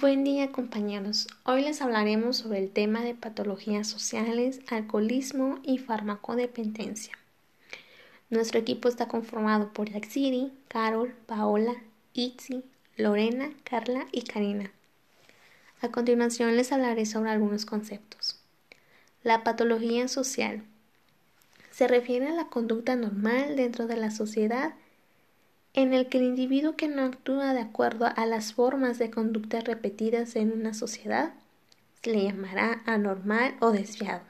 Buen día compañeros. Hoy les hablaremos sobre el tema de patologías sociales, alcoholismo y farmacodependencia. Nuestro equipo está conformado por Yaxiri, Carol, Paola, Itzi, Lorena, Carla y Karina. A continuación les hablaré sobre algunos conceptos. La patología social se refiere a la conducta normal dentro de la sociedad en el que el individuo que no actúa de acuerdo a las formas de conducta repetidas en una sociedad se le llamará anormal o desviado,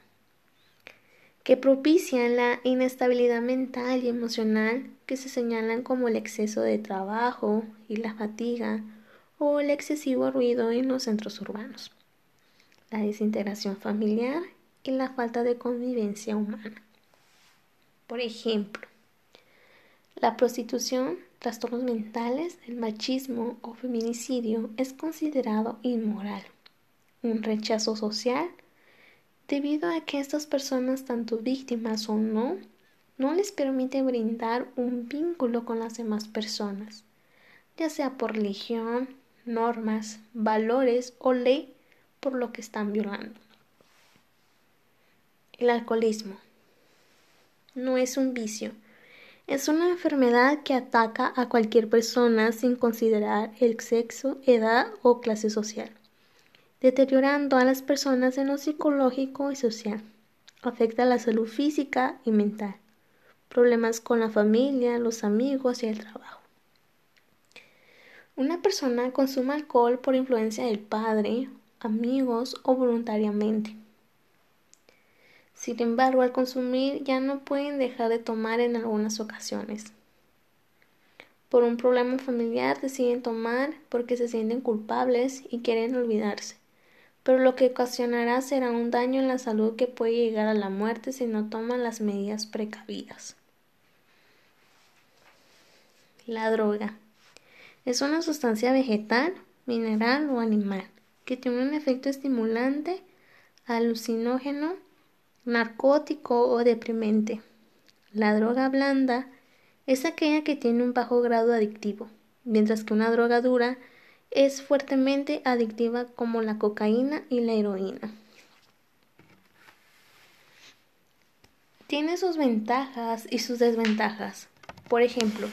que propician la inestabilidad mental y emocional que se señalan como el exceso de trabajo y la fatiga o el excesivo ruido en los centros urbanos, la desintegración familiar y la falta de convivencia humana. Por ejemplo, la prostitución trastornos mentales, el machismo o feminicidio es considerado inmoral, un rechazo social, debido a que estas personas, tanto víctimas o no, no les permite brindar un vínculo con las demás personas, ya sea por religión, normas, valores o ley por lo que están violando. El alcoholismo no es un vicio, es una enfermedad que ataca a cualquier persona sin considerar el sexo, edad o clase social, deteriorando a las personas en lo psicológico y social. Afecta la salud física y mental, problemas con la familia, los amigos y el trabajo. Una persona consume alcohol por influencia del padre, amigos o voluntariamente sin embargo, al consumir ya no pueden dejar de tomar en algunas ocasiones. Por un problema familiar deciden tomar porque se sienten culpables y quieren olvidarse, pero lo que ocasionará será un daño en la salud que puede llegar a la muerte si no toman las medidas precavidas. La droga es una sustancia vegetal, mineral o animal que tiene un efecto estimulante, alucinógeno, narcótico o deprimente. La droga blanda es aquella que tiene un bajo grado adictivo, mientras que una droga dura es fuertemente adictiva como la cocaína y la heroína. Tiene sus ventajas y sus desventajas. Por ejemplo,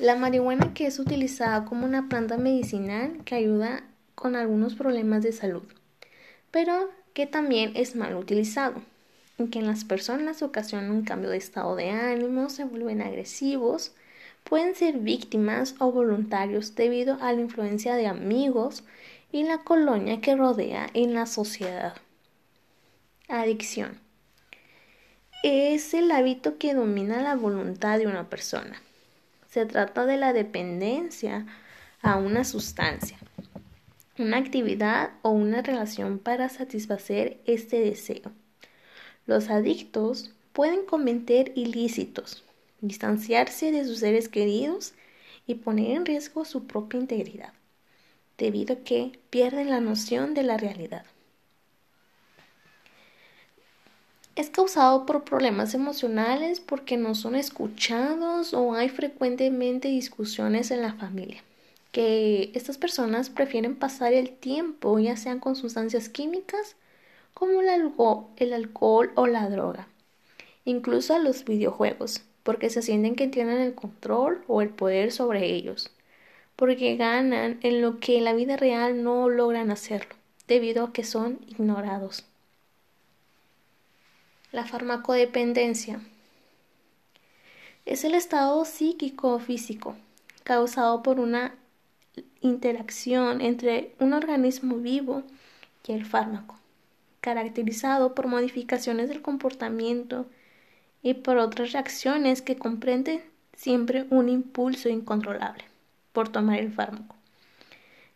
la marihuana que es utilizada como una planta medicinal que ayuda con algunos problemas de salud, pero que también es mal utilizado que en las personas ocasiona un cambio de estado de ánimo, se vuelven agresivos, pueden ser víctimas o voluntarios debido a la influencia de amigos y la colonia que rodea en la sociedad. Adicción. Es el hábito que domina la voluntad de una persona. Se trata de la dependencia a una sustancia, una actividad o una relación para satisfacer este deseo. Los adictos pueden cometer ilícitos, distanciarse de sus seres queridos y poner en riesgo su propia integridad, debido a que pierden la noción de la realidad. Es causado por problemas emocionales porque no son escuchados o hay frecuentemente discusiones en la familia que estas personas prefieren pasar el tiempo ya sean con sustancias químicas como el, alcohol o la droga, incluso a los videojuegos, porque se sienten que tienen el control o el poder sobre ellos, porque ganan en lo que en la vida real no logran hacerlo, debido a que son ignorados. La farmacodependencia es el estado psíquico o físico causado por una interacción entre un organismo vivo y el fármaco caracterizado por modificaciones del comportamiento y por otras reacciones que comprenden siempre un impulso incontrolable por tomar el fármaco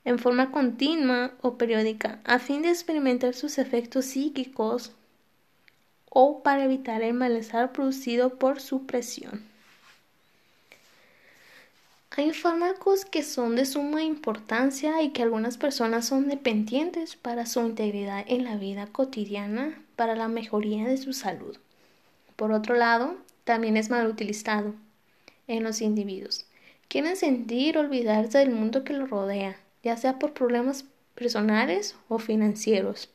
en forma continua o periódica a fin de experimentar sus efectos psíquicos o para evitar el malestar producido por su presión. Hay fármacos que son de suma importancia y que algunas personas son dependientes para su integridad en la vida cotidiana para la mejoría de su salud. Por otro lado, también es mal utilizado en los individuos. Quieren sentir olvidarse del mundo que los rodea, ya sea por problemas personales o financieros.